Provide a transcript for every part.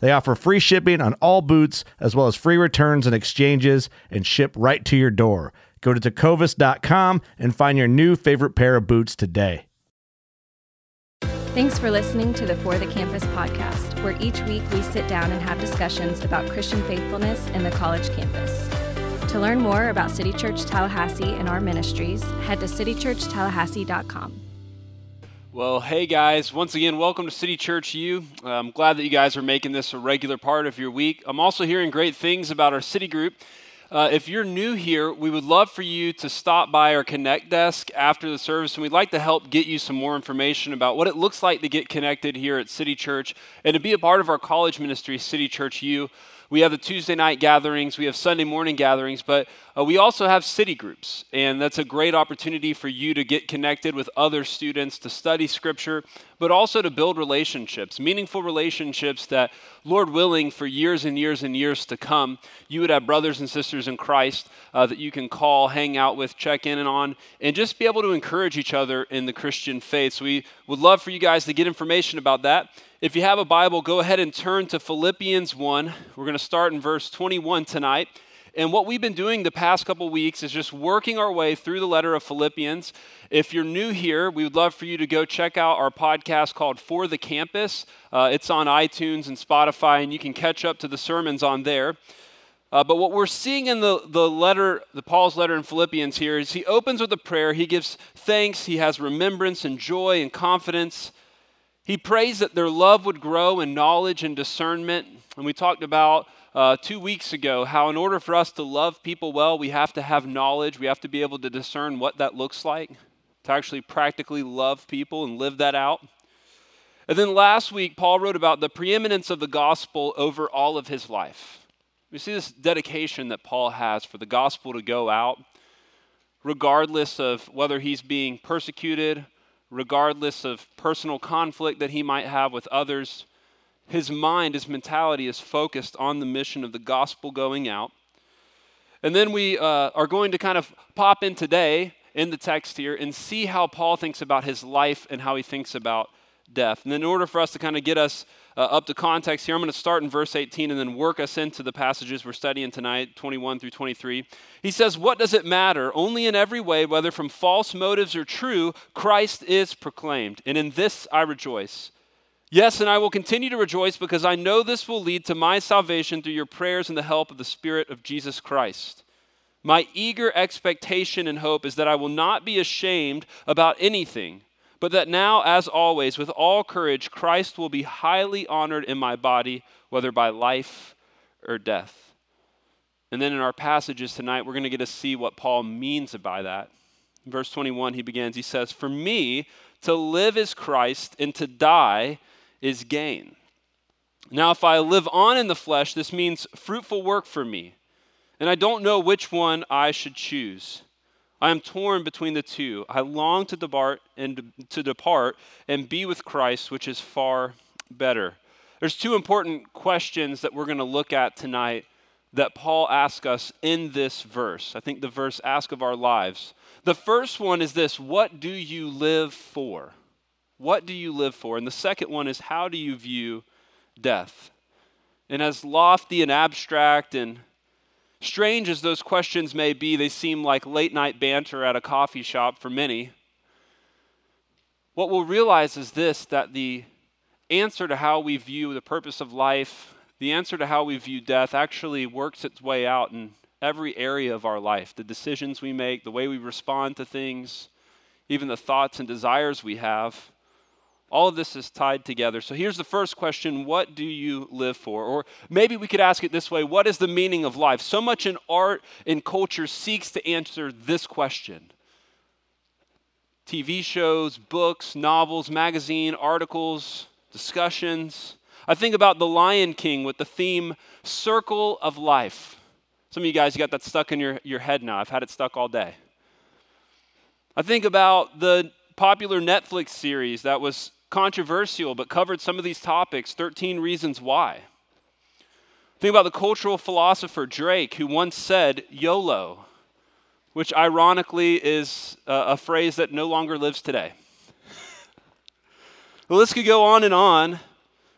They offer free shipping on all boots, as well as free returns and exchanges, and ship right to your door. Go to tecovas.com and find your new favorite pair of boots today. Thanks for listening to the For the Campus podcast, where each week we sit down and have discussions about Christian faithfulness in the college campus. To learn more about City Church Tallahassee and our ministries, head to citychurchtallahassee.com. Well, hey guys, once again, welcome to City Church U. I'm glad that you guys are making this a regular part of your week. I'm also hearing great things about our city group. Uh, if you're new here, we would love for you to stop by our Connect desk after the service, and we'd like to help get you some more information about what it looks like to get connected here at City Church and to be a part of our college ministry, City Church U. We have the Tuesday night gatherings, we have Sunday morning gatherings, but uh, we also have city groups. And that's a great opportunity for you to get connected with other students, to study scripture, but also to build relationships, meaningful relationships that, Lord willing, for years and years and years to come, you would have brothers and sisters in Christ uh, that you can call, hang out with, check in and on, and just be able to encourage each other in the Christian faith. So we would love for you guys to get information about that. If you have a Bible, go ahead and turn to Philippians 1. We're going to start in verse 21 tonight. And what we've been doing the past couple weeks is just working our way through the letter of Philippians. If you're new here, we would love for you to go check out our podcast called For the Campus. Uh, it's on iTunes and Spotify, and you can catch up to the sermons on there. Uh, but what we're seeing in the, the letter, the Paul's letter in Philippians here, is he opens with a prayer. He gives thanks. He has remembrance and joy and confidence. He prays that their love would grow in knowledge and discernment. And we talked about uh, two weeks ago how, in order for us to love people well, we have to have knowledge. We have to be able to discern what that looks like, to actually practically love people and live that out. And then last week, Paul wrote about the preeminence of the gospel over all of his life. We see this dedication that Paul has for the gospel to go out, regardless of whether he's being persecuted regardless of personal conflict that he might have with others. His mind, his mentality is focused on the mission of the gospel going out. And then we uh, are going to kind of pop in today in the text here and see how Paul thinks about his life and how he thinks about death. And in order for us to kind of get us uh, up to context here, I'm going to start in verse 18 and then work us into the passages we're studying tonight, 21 through 23. He says, What does it matter? Only in every way, whether from false motives or true, Christ is proclaimed. And in this I rejoice. Yes, and I will continue to rejoice because I know this will lead to my salvation through your prayers and the help of the Spirit of Jesus Christ. My eager expectation and hope is that I will not be ashamed about anything but that now, as always, with all courage, Christ will be highly honored in my body, whether by life or death. And then in our passages tonight, we're going to get to see what Paul means by that. In verse 21, he begins, he says, For me, to live is Christ, and to die is gain. Now, if I live on in the flesh, this means fruitful work for me, and I don't know which one I should choose. I am torn between the two. I long to depart and to depart and be with Christ, which is far better. There's two important questions that we're going to look at tonight that Paul asks us in this verse. I think the verse asks of our lives. The first one is this What do you live for? What do you live for? And the second one is How do you view death? And as lofty and abstract and Strange as those questions may be, they seem like late night banter at a coffee shop for many. What we'll realize is this that the answer to how we view the purpose of life, the answer to how we view death, actually works its way out in every area of our life the decisions we make, the way we respond to things, even the thoughts and desires we have. All of this is tied together. So here's the first question What do you live for? Or maybe we could ask it this way What is the meaning of life? So much in art and culture seeks to answer this question. TV shows, books, novels, magazine, articles, discussions. I think about The Lion King with the theme Circle of Life. Some of you guys you got that stuck in your, your head now. I've had it stuck all day. I think about the popular Netflix series that was controversial but covered some of these topics 13 Reasons Why. Think about the cultural philosopher Drake, who once said, YOLO, which ironically is a, phrase that no longer lives today. the list could go on and on.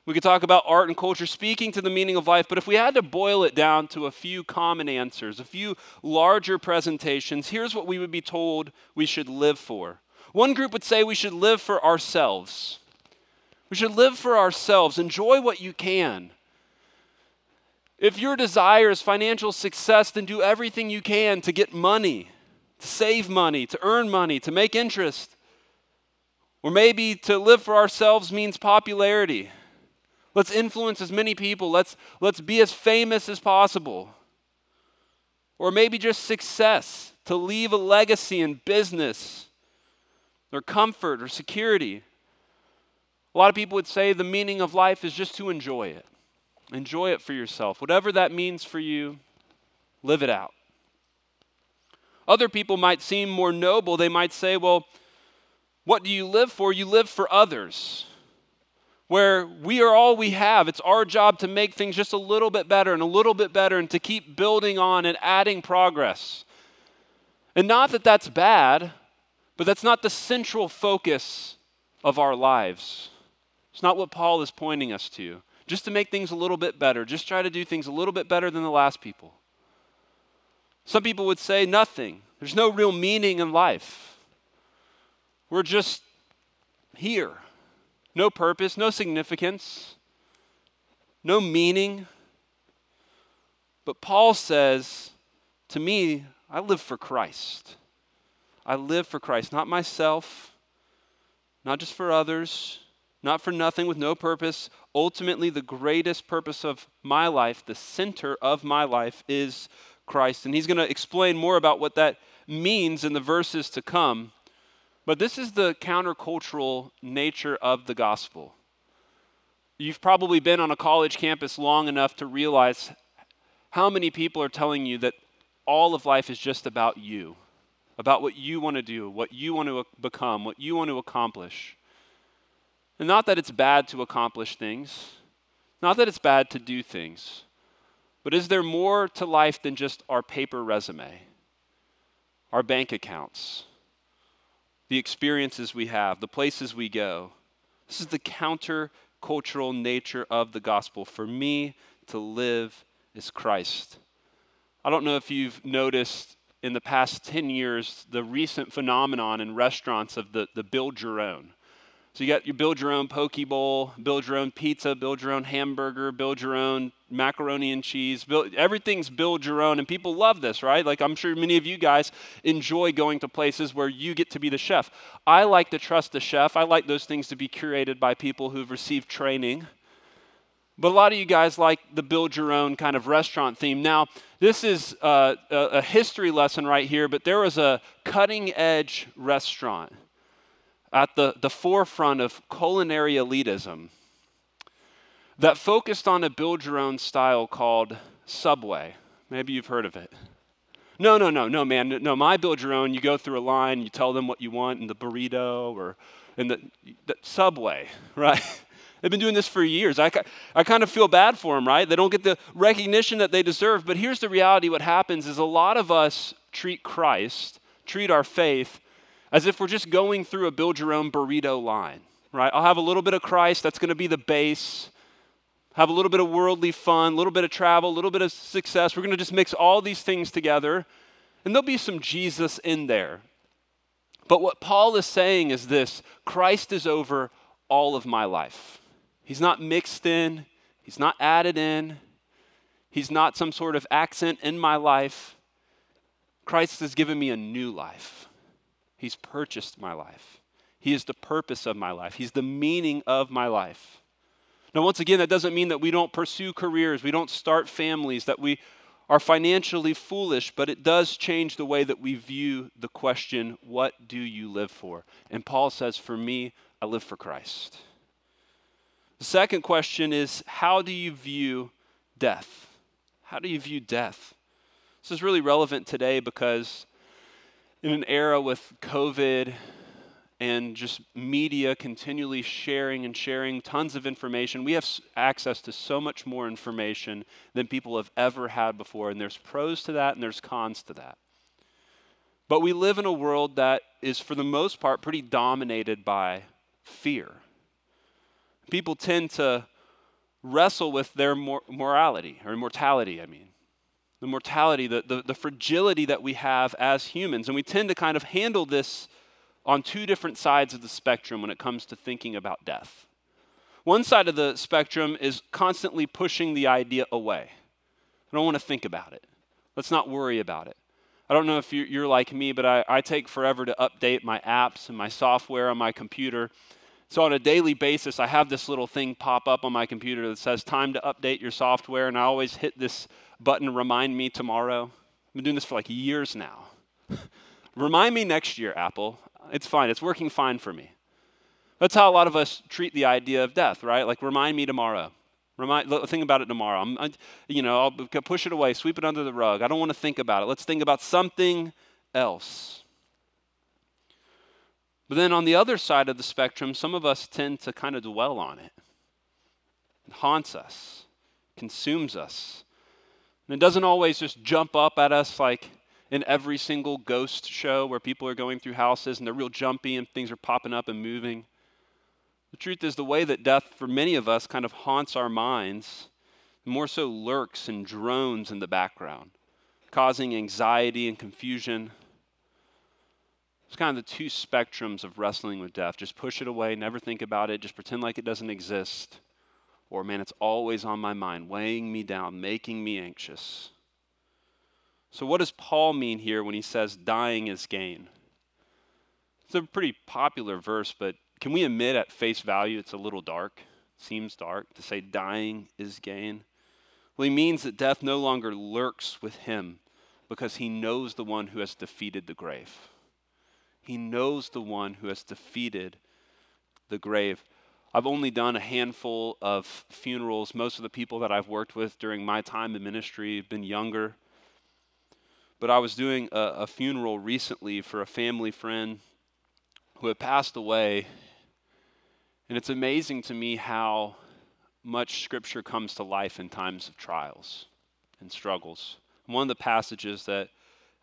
We could talk about art and culture speaking to the meaning of life, but if we had to boil it down to a few common answers, a few larger presentations, here's what we would be told we should live for. One group would say we should live for ourselves. We should live for ourselves, enjoy what you can. If your desire is financial success, then do everything you can to get money, to save money, to earn money, to make interest. Or maybe to live for ourselves means popularity Let's influence as many people. Let's, let's be as famous as possible. Or maybe just success, to leave a legacy in business or comfort or security. A lot of people would say the meaning of life is just to enjoy it. Enjoy it for yourself. Whatever that means for you, live it out. Other people might seem more noble. They might say, well, what do you live for? You live for others where we are all we have. It's our job to make things just a little bit better and a little bit better and to keep building on and adding progress. And not that that's bad, but that's not the central focus of our lives. It's not what Paul is pointing us to. Just to make things a little bit better, just try to do things a little bit better than the last people. Some people would say nothing. There's no real meaning in life. We're just here no purpose, no significance, no meaning. But Paul says, to me, I live for Christ. I live for Christ, not myself, not just for others, not for nothing with no purpose. Ultimately, the greatest purpose of my life, the center of my life, is Christ. And he's going to explain more about what that means in the verses to come. But this is the countercultural nature of the gospel. You've probably been on a college campus long enough to realize how many people are telling you that all of life is just about you, about what you want to do, what you want to become, what you want to accomplish. And not that it's bad to accomplish things, not that it's bad to do things, but is there more to life than just our paper resume, our bank accounts? the experiences we have, the places we go. This is the counter-cultural nature of the gospel. For me to live is Christ. I don't know if you've noticed in the past 10 years the recent phenomenon in restaurants of the, the build your own. So you got you build your own poke bowl, build your own pizza, build your own hamburger, build your own macaroni and cheese. Build, everything's build your own, and people love this, right? Like I'm sure many of you guys enjoy going to places where you get to be the chef. I like to trust the chef. I like those things to be curated by people who've received training. But a lot of you guys like the build your own kind of restaurant theme. Now, this is uh, a, a history lesson right here, but there was a cutting edge restaurant at the, the forefront of culinary elitism that focused on a build your own style called Subway. Maybe you've heard of it. No, no, no, no, man. No, my build your own, you go through a line, you tell them what you want in the burrito or in the, the Subway, right? They've been doing this for years. I, I kind of feel bad for them, right? They don't get the recognition that they deserve. But here's the reality what happens is a lot of us treat Christ, treat our faith as if we're just going through a build your own burrito line, right? I'll have a little bit of Christ, that's going to be the base. Have a little bit of worldly fun, a little bit of travel, a little bit of success. We're going to just mix all these things together, and there'll be some Jesus in there. But what Paul is saying is this Christ is over all of my life. He's not mixed in, he's not added in, He's not some sort of accent in my life. Christ has given me a new life. He's purchased my life. He is the purpose of my life. He's the meaning of my life. Now, once again, that doesn't mean that we don't pursue careers, we don't start families, that we are financially foolish, but it does change the way that we view the question, What do you live for? And Paul says, For me, I live for Christ. The second question is, How do you view death? How do you view death? This is really relevant today because in an era with COVID and just media continually sharing and sharing tons of information, we have access to so much more information than people have ever had before. And there's pros to that and there's cons to that. But we live in a world that is, for the most part, pretty dominated by fear. People tend to wrestle with their mor- morality, or mortality, I mean. The mortality, the, the, the fragility that we have as humans. And we tend to kind of handle this on two different sides of the spectrum when it comes to thinking about death. One side of the spectrum is constantly pushing the idea away. I don't want to think about it. Let's not worry about it. I don't know if you're like me, but I, I take forever to update my apps and my software on my computer. So on a daily basis, I have this little thing pop up on my computer that says time to update your software, and I always hit this button, remind me tomorrow. I've been doing this for like years now. remind me next year, Apple. It's fine. It's working fine for me. That's how a lot of us treat the idea of death, right? Like, remind me tomorrow. Remind, think about it tomorrow. I'm, I, you know, I'll push it away, sweep it under the rug. I don't want to think about it. Let's think about something else. But then on the other side of the spectrum, some of us tend to kind of dwell on it. It haunts us, consumes us. And it doesn't always just jump up at us like in every single ghost show where people are going through houses and they're real jumpy and things are popping up and moving. The truth is, the way that death for many of us kind of haunts our minds, more so lurks and drones in the background, causing anxiety and confusion it's kind of the two spectrums of wrestling with death. Just push it away, never think about it, just pretend like it doesn't exist. Or, man, it's always on my mind, weighing me down, making me anxious. So, what does Paul mean here when he says dying is gain? It's a pretty popular verse, but can we admit at face value it's a little dark? Seems dark to say dying is gain. Well, he means that death no longer lurks with him because he knows the one who has defeated the grave. He knows the one who has defeated the grave. I've only done a handful of funerals. Most of the people that I've worked with during my time in ministry have been younger. But I was doing a, a funeral recently for a family friend who had passed away. And it's amazing to me how much scripture comes to life in times of trials and struggles. One of the passages that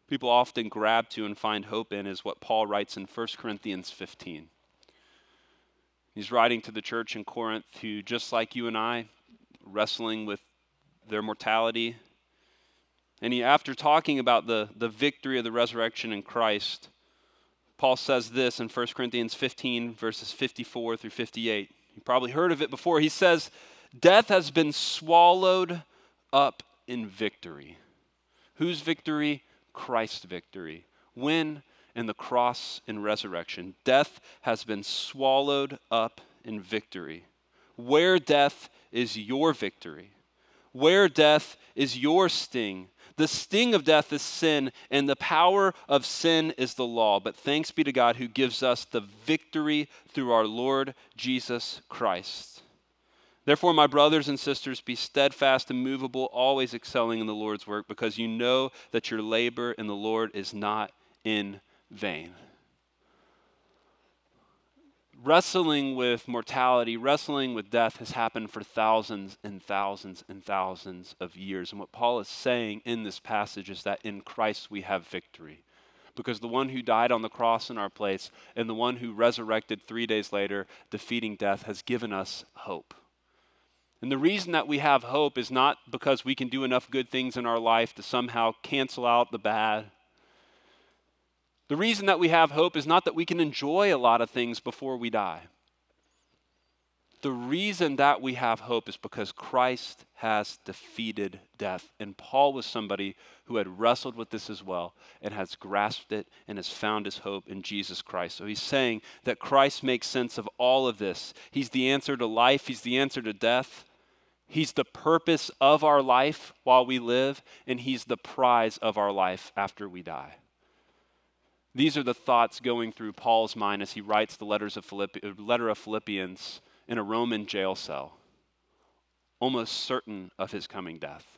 people often grab to and find hope in is what Paul writes in 1 Corinthians 15. He's writing to the church in Corinth who, just like you and I, wrestling with their mortality. And he, after talking about the, the victory of the resurrection in Christ, Paul says this in 1 Corinthians 15, verses 54 through 58. You probably heard of it before. He says, Death has been swallowed up in victory. Whose victory? Christ's victory. When? In the cross and resurrection. Death has been swallowed up in victory. Where death is your victory. Where death is your sting. The sting of death is sin, and the power of sin is the law. But thanks be to God who gives us the victory through our Lord Jesus Christ. Therefore, my brothers and sisters, be steadfast and movable, always excelling in the Lord's work, because you know that your labor in the Lord is not in vain. Wrestling with mortality, wrestling with death has happened for thousands and thousands and thousands of years. And what Paul is saying in this passage is that in Christ we have victory. Because the one who died on the cross in our place and the one who resurrected three days later, defeating death, has given us hope. And the reason that we have hope is not because we can do enough good things in our life to somehow cancel out the bad. The reason that we have hope is not that we can enjoy a lot of things before we die. the reason that we have hope is because Christ has defeated death. And Paul was somebody who had wrestled with this as well and has grasped it and has found his hope in Jesus Christ. So he's saying that Christ makes sense of all of this. He's the answer to life, he's the answer to death. He's the purpose of our life while we live, and he's the prize of our life after we die. These are the thoughts going through Paul's mind as he writes the letters of Philippi- uh, letter of Philippians in a Roman jail cell, almost certain of his coming death.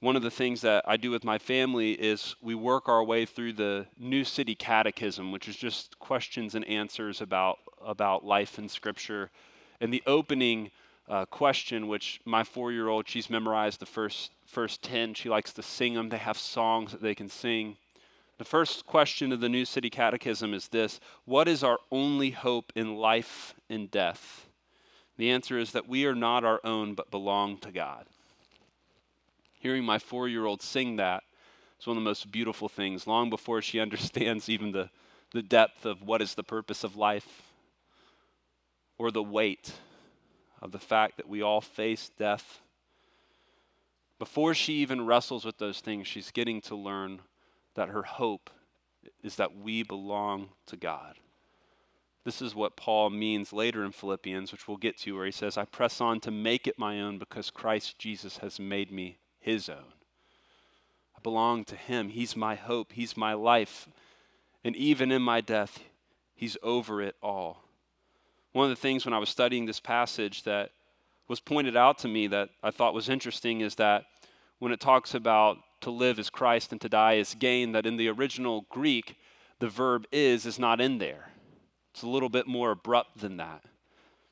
One of the things that I do with my family is we work our way through the New City Catechism, which is just questions and answers about, about life and Scripture. And the opening uh, question, which my four year old, she's memorized the first, first 10. She likes to sing them, they have songs that they can sing. The first question of the New City Catechism is this What is our only hope in life and death? The answer is that we are not our own, but belong to God. Hearing my four year old sing that is one of the most beautiful things, long before she understands even the, the depth of what is the purpose of life or the weight of the fact that we all face death. Before she even wrestles with those things, she's getting to learn that her hope is that we belong to God. This is what Paul means later in Philippians, which we'll get to, where he says, I press on to make it my own because Christ Jesus has made me his own. I belong to him. He's my hope. He's my life. And even in my death, he's over it all. One of the things when I was studying this passage that was pointed out to me that I thought was interesting is that when it talks about to live is Christ and to die is gain, that in the original Greek, the verb is is not in there. It's a little bit more abrupt than that.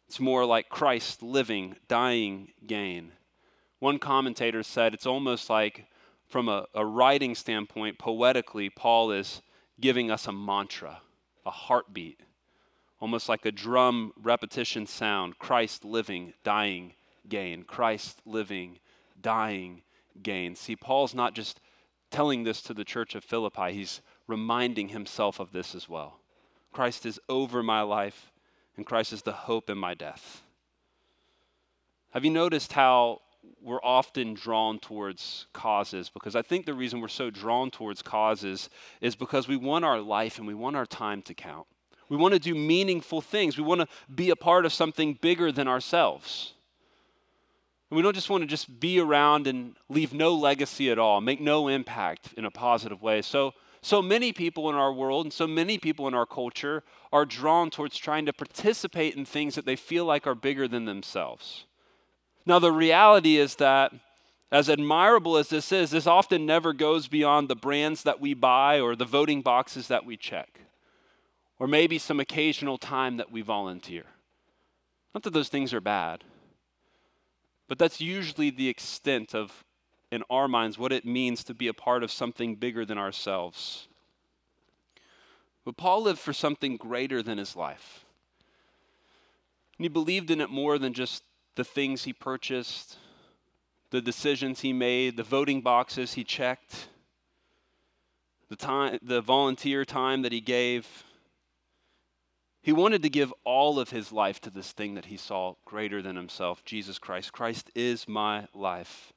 It's more like Christ living, dying, gain. One commentator said it's almost like, from a, a writing standpoint, poetically, Paul is giving us a mantra, a heartbeat, almost like a drum repetition sound Christ living, dying, gain. Christ living, dying, gain. See, Paul's not just telling this to the church of Philippi, he's reminding himself of this as well. Christ is over my life, and Christ is the hope in my death. Have you noticed how we're often drawn towards causes? Because I think the reason we're so drawn towards causes is because we want our life and we want our time to count. We want to do meaningful things. We want to be a part of something bigger than ourselves. And we don't just want to just be around and leave no legacy at all, make no impact in a positive way. So, so many people in our world and so many people in our culture are drawn towards trying to participate in things that they feel like are bigger than themselves. Now, the reality is that, as admirable as this is, this often never goes beyond the brands that we buy or the voting boxes that we check, or maybe some occasional time that we volunteer. Not that those things are bad. But that's usually the extent of, in our minds, what it means to be a part of something bigger than ourselves. But Paul lived for something greater than his life. And he believed in it more than just the things he purchased, the decisions he made, the voting boxes he checked, the time the volunteer time that he gave. He wanted to give all of his life to this thing that he saw greater than himself, Jesus Christ. Christ is my life.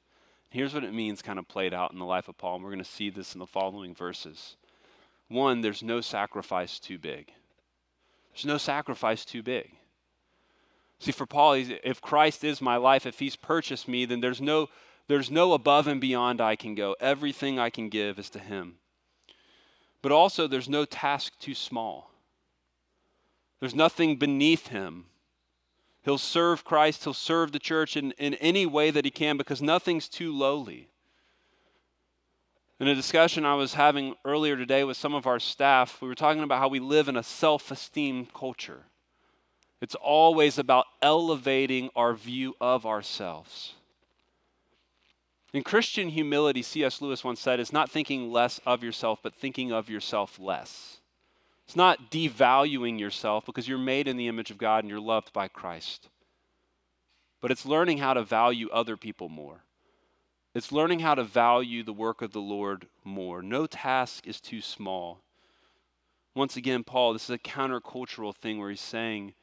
Here's what it means, kind of played out in the life of Paul, and we're going to see this in the following verses. One, there's no sacrifice too big. There's no sacrifice too big. See, for Paul, if Christ is my life, if he's purchased me, then there's no, there's no above and beyond I can go. Everything I can give is to him. But also, there's no task too small. There's nothing beneath him. He'll serve Christ, he'll serve the church in, in any way that he can because nothing's too lowly. In a discussion I was having earlier today with some of our staff, we were talking about how we live in a self esteem culture. It's always about elevating our view of ourselves. In Christian humility, C.S. Lewis once said, is not thinking less of yourself, but thinking of yourself less. It's not devaluing yourself because you're made in the image of God and you're loved by Christ. But it's learning how to value other people more. It's learning how to value the work of the Lord more. No task is too small. Once again, Paul, this is a countercultural thing where he's saying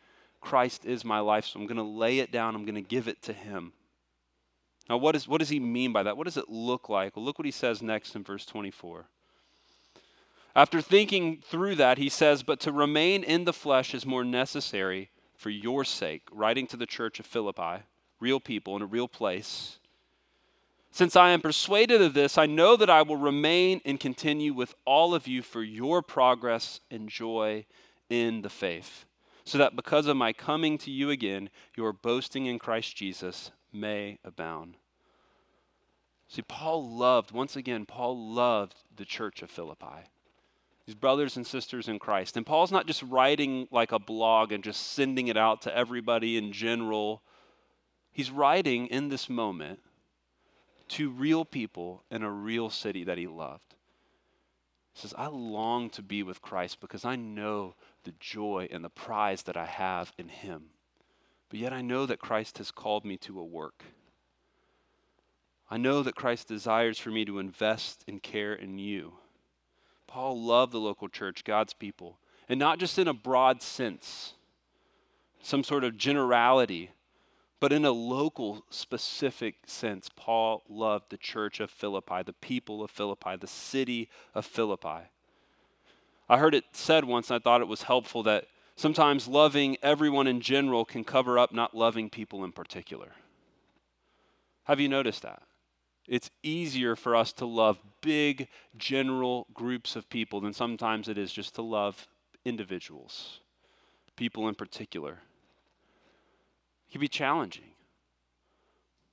Christ is my life, so I'm going to lay it down. I'm going to give it to him. Now, what, is, what does he mean by that? What does it look like? Well, look what he says next in verse 24. After thinking through that, he says, But to remain in the flesh is more necessary for your sake, writing to the church of Philippi, real people in a real place. Since I am persuaded of this, I know that I will remain and continue with all of you for your progress and joy in the faith, so that because of my coming to you again, your boasting in Christ Jesus may abound. See, Paul loved, once again, Paul loved the church of Philippi these brothers and sisters in Christ. And Paul's not just writing like a blog and just sending it out to everybody in general. He's writing in this moment to real people in a real city that he loved. He says, I long to be with Christ because I know the joy and the prize that I have in him. But yet I know that Christ has called me to a work. I know that Christ desires for me to invest and care in you. Paul loved the local church, God's people, and not just in a broad sense, some sort of generality, but in a local, specific sense. Paul loved the church of Philippi, the people of Philippi, the city of Philippi. I heard it said once, and I thought it was helpful that sometimes loving everyone in general can cover up not loving people in particular. Have you noticed that? It's easier for us to love big, general groups of people than sometimes it is just to love individuals, people in particular. It can be challenging.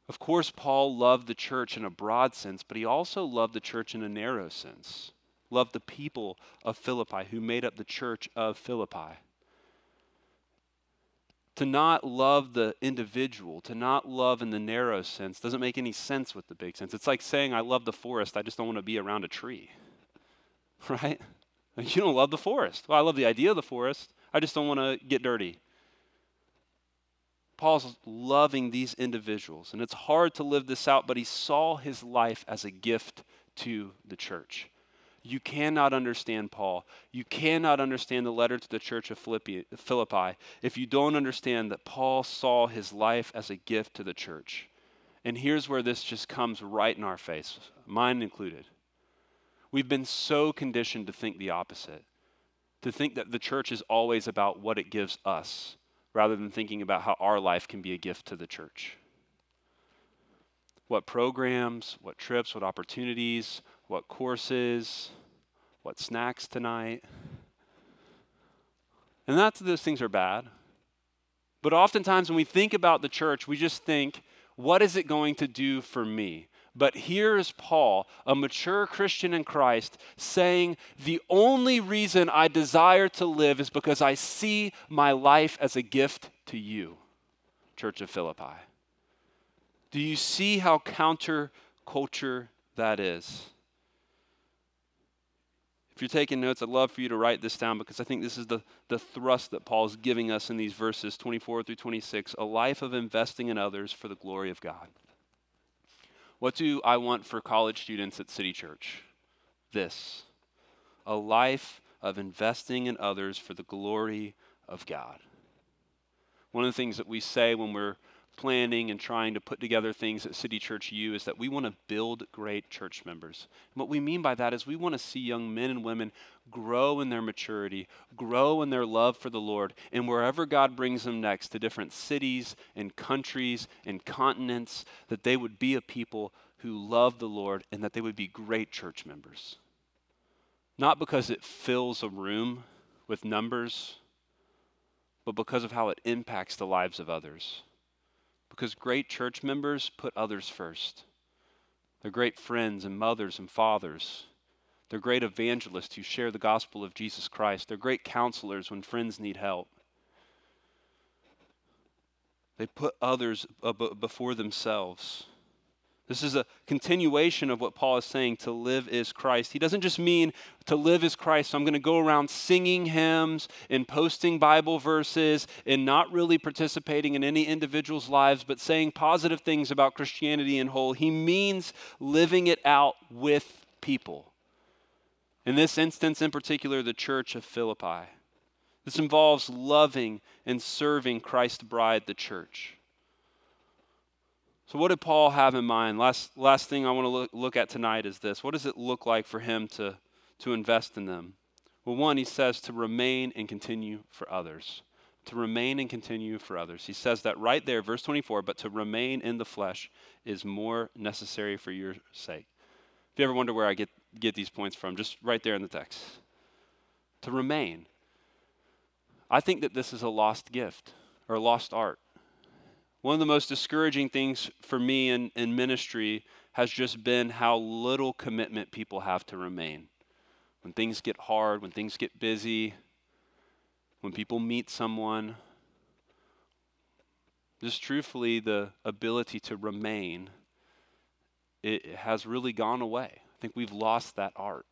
Of course, Paul loved the church in a broad sense, but he also loved the church in a narrow sense. Loved the people of Philippi who made up the church of Philippi to not love the individual, to not love in the narrow sense, doesn't make any sense with the big sense. It's like saying, I love the forest, I just don't want to be around a tree. Right? You don't love the forest. Well, I love the idea of the forest, I just don't want to get dirty. Paul's loving these individuals, and it's hard to live this out, but he saw his life as a gift to the church. You cannot understand Paul. You cannot understand the letter to the church of Philippi, if you don't understand that Paul saw his life as a gift to the church. And here's where this just comes right in our face, mine included. We've been so conditioned to think the opposite, to think that the church is always about what it gives us, rather than thinking about how our life can be a gift to the church. What programs, what trips, what opportunities, what courses, what snacks tonight. And not that those things are bad. But oftentimes when we think about the church, we just think, what is it going to do for me? But here is Paul, a mature Christian in Christ, saying, The only reason I desire to live is because I see my life as a gift to you, Church of Philippi. Do you see how counterculture that is? You're taking notes, I'd love for you to write this down because I think this is the, the thrust that Paul is giving us in these verses 24 through 26 a life of investing in others for the glory of God. What do I want for college students at City Church? This a life of investing in others for the glory of God. One of the things that we say when we're planning and trying to put together things at City Church U is that we want to build great church members. And what we mean by that is we want to see young men and women grow in their maturity, grow in their love for the Lord, and wherever God brings them next to different cities and countries and continents, that they would be a people who love the Lord and that they would be great church members. Not because it fills a room with numbers, but because of how it impacts the lives of others. Because great church members put others first. They're great friends and mothers and fathers. They're great evangelists who share the gospel of Jesus Christ. They're great counselors when friends need help. They put others before themselves. This is a continuation of what Paul is saying to live is Christ. He doesn't just mean to live is Christ. So I'm going to go around singing hymns and posting Bible verses and not really participating in any individual's lives, but saying positive things about Christianity in whole. He means living it out with people. In this instance, in particular, the church of Philippi. This involves loving and serving Christ's bride, the church. So, what did Paul have in mind? Last, last thing I want to look, look at tonight is this. What does it look like for him to, to invest in them? Well, one, he says to remain and continue for others. To remain and continue for others. He says that right there, verse 24, but to remain in the flesh is more necessary for your sake. If you ever wonder where I get, get these points from, just right there in the text. To remain. I think that this is a lost gift or a lost art. One of the most discouraging things for me in, in ministry has just been how little commitment people have to remain. When things get hard, when things get busy, when people meet someone, just truthfully, the ability to remain, it has really gone away. I think we've lost that art.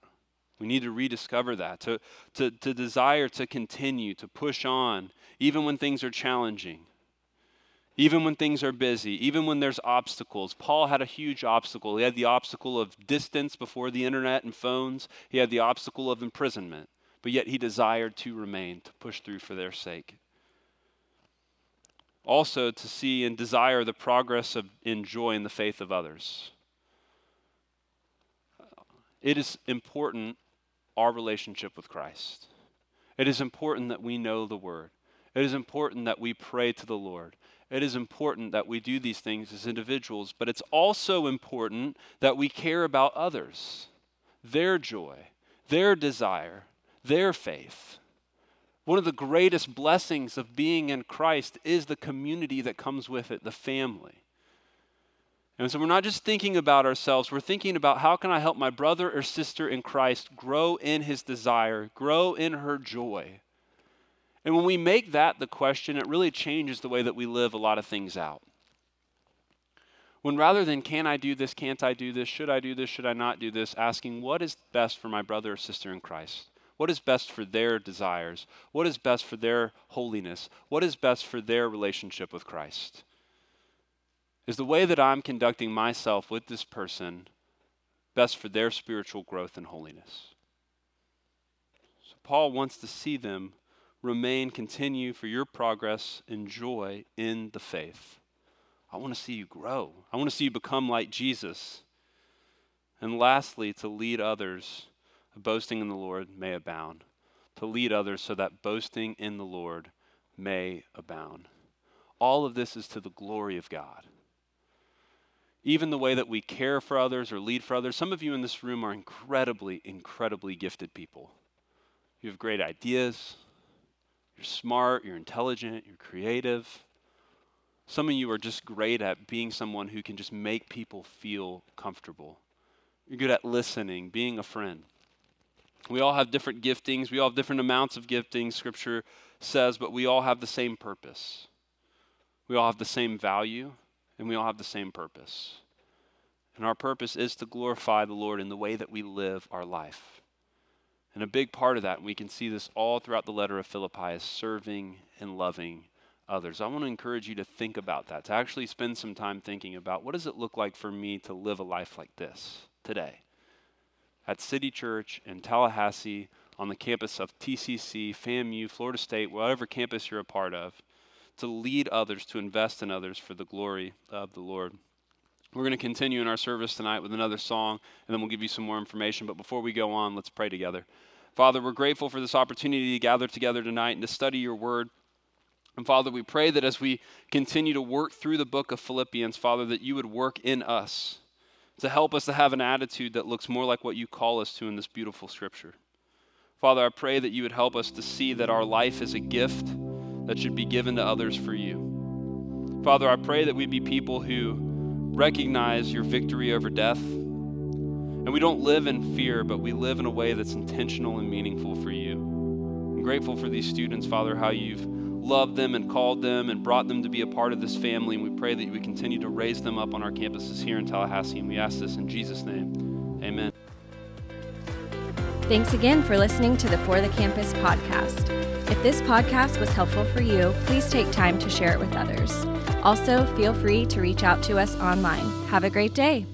We need to rediscover that, to, to, to desire to continue, to push on, even when things are challenging, even when things are busy, even when there's obstacles. Paul had a huge obstacle. He had the obstacle of distance before the internet and phones, he had the obstacle of imprisonment, but yet he desired to remain, to push through for their sake. Also, to see and desire the progress of enjoying the faith of others. It is important our relationship with Christ. It is important that we know the Word. It is important that we pray to the Lord. It is important that we do these things as individuals, but it's also important that we care about others, their joy, their desire, their faith. One of the greatest blessings of being in Christ is the community that comes with it, the family. And so we're not just thinking about ourselves, we're thinking about how can I help my brother or sister in Christ grow in his desire, grow in her joy. And when we make that the question, it really changes the way that we live a lot of things out. When rather than can I do this, can't I do this, should I do this, should I not do this, asking what is best for my brother or sister in Christ? What is best for their desires? What is best for their holiness? What is best for their relationship with Christ? Is the way that I'm conducting myself with this person best for their spiritual growth and holiness? So Paul wants to see them remain, continue for your progress and joy in the faith. I want to see you grow. I want to see you become like Jesus. And lastly, to lead others, boasting in the Lord may abound. To lead others so that boasting in the Lord may abound. All of this is to the glory of God even the way that we care for others or lead for others. Some of you in this room are incredibly, incredibly gifted people. You have great ideas, you're smart, you're intelligent, you're creative. Some of you are just great at being someone who can just make people feel comfortable. You're good at listening, being a friend. We all have different giftings, we all have different amounts of giftings, Scripture says, but we all have the same purpose. We all have the same value and we all have the same purpose. And our purpose is to glorify the Lord in the way that we live our life. And a big part of that, and we can see this all throughout the letter of Philippi, is serving and loving others. I want to encourage you to think about that, to actually spend some time thinking about what does it look like for me to live a life like this today at City Church in Tallahassee on the campus of TCC, FAMU, Florida State, whatever campus you're a part of to lead others, to invest in others for the glory of the Lord. We're going to continue in our service tonight with another song, and then we'll give you some more information. But before we go on, let's pray together. Father, we're grateful for this opportunity to gather together tonight and to study your word. And Father, we pray that as we continue to work through the book of Philippians, Father, that you would work in us to help us to have an attitude that looks more like what you call us to in this beautiful scripture. Father, I pray that you would help us to see that our life is a gift that should be given to others for you. Father, I pray that we be people who recognize your victory over death. And we don't live in fear, but we live in a way that's intentional and meaningful for you. I'm grateful for these students, Father, how you've loved them and called them and brought them to be a part of this family. And we pray that you would continue to raise them up on our campuses here in Tallahassee. And we ask this in Jesus' name. Amen. Thanks again for listening to the For the Campus podcast. If this podcast was helpful for you, please take time to share it with others. Also, feel free to reach out to us online. Have a great day.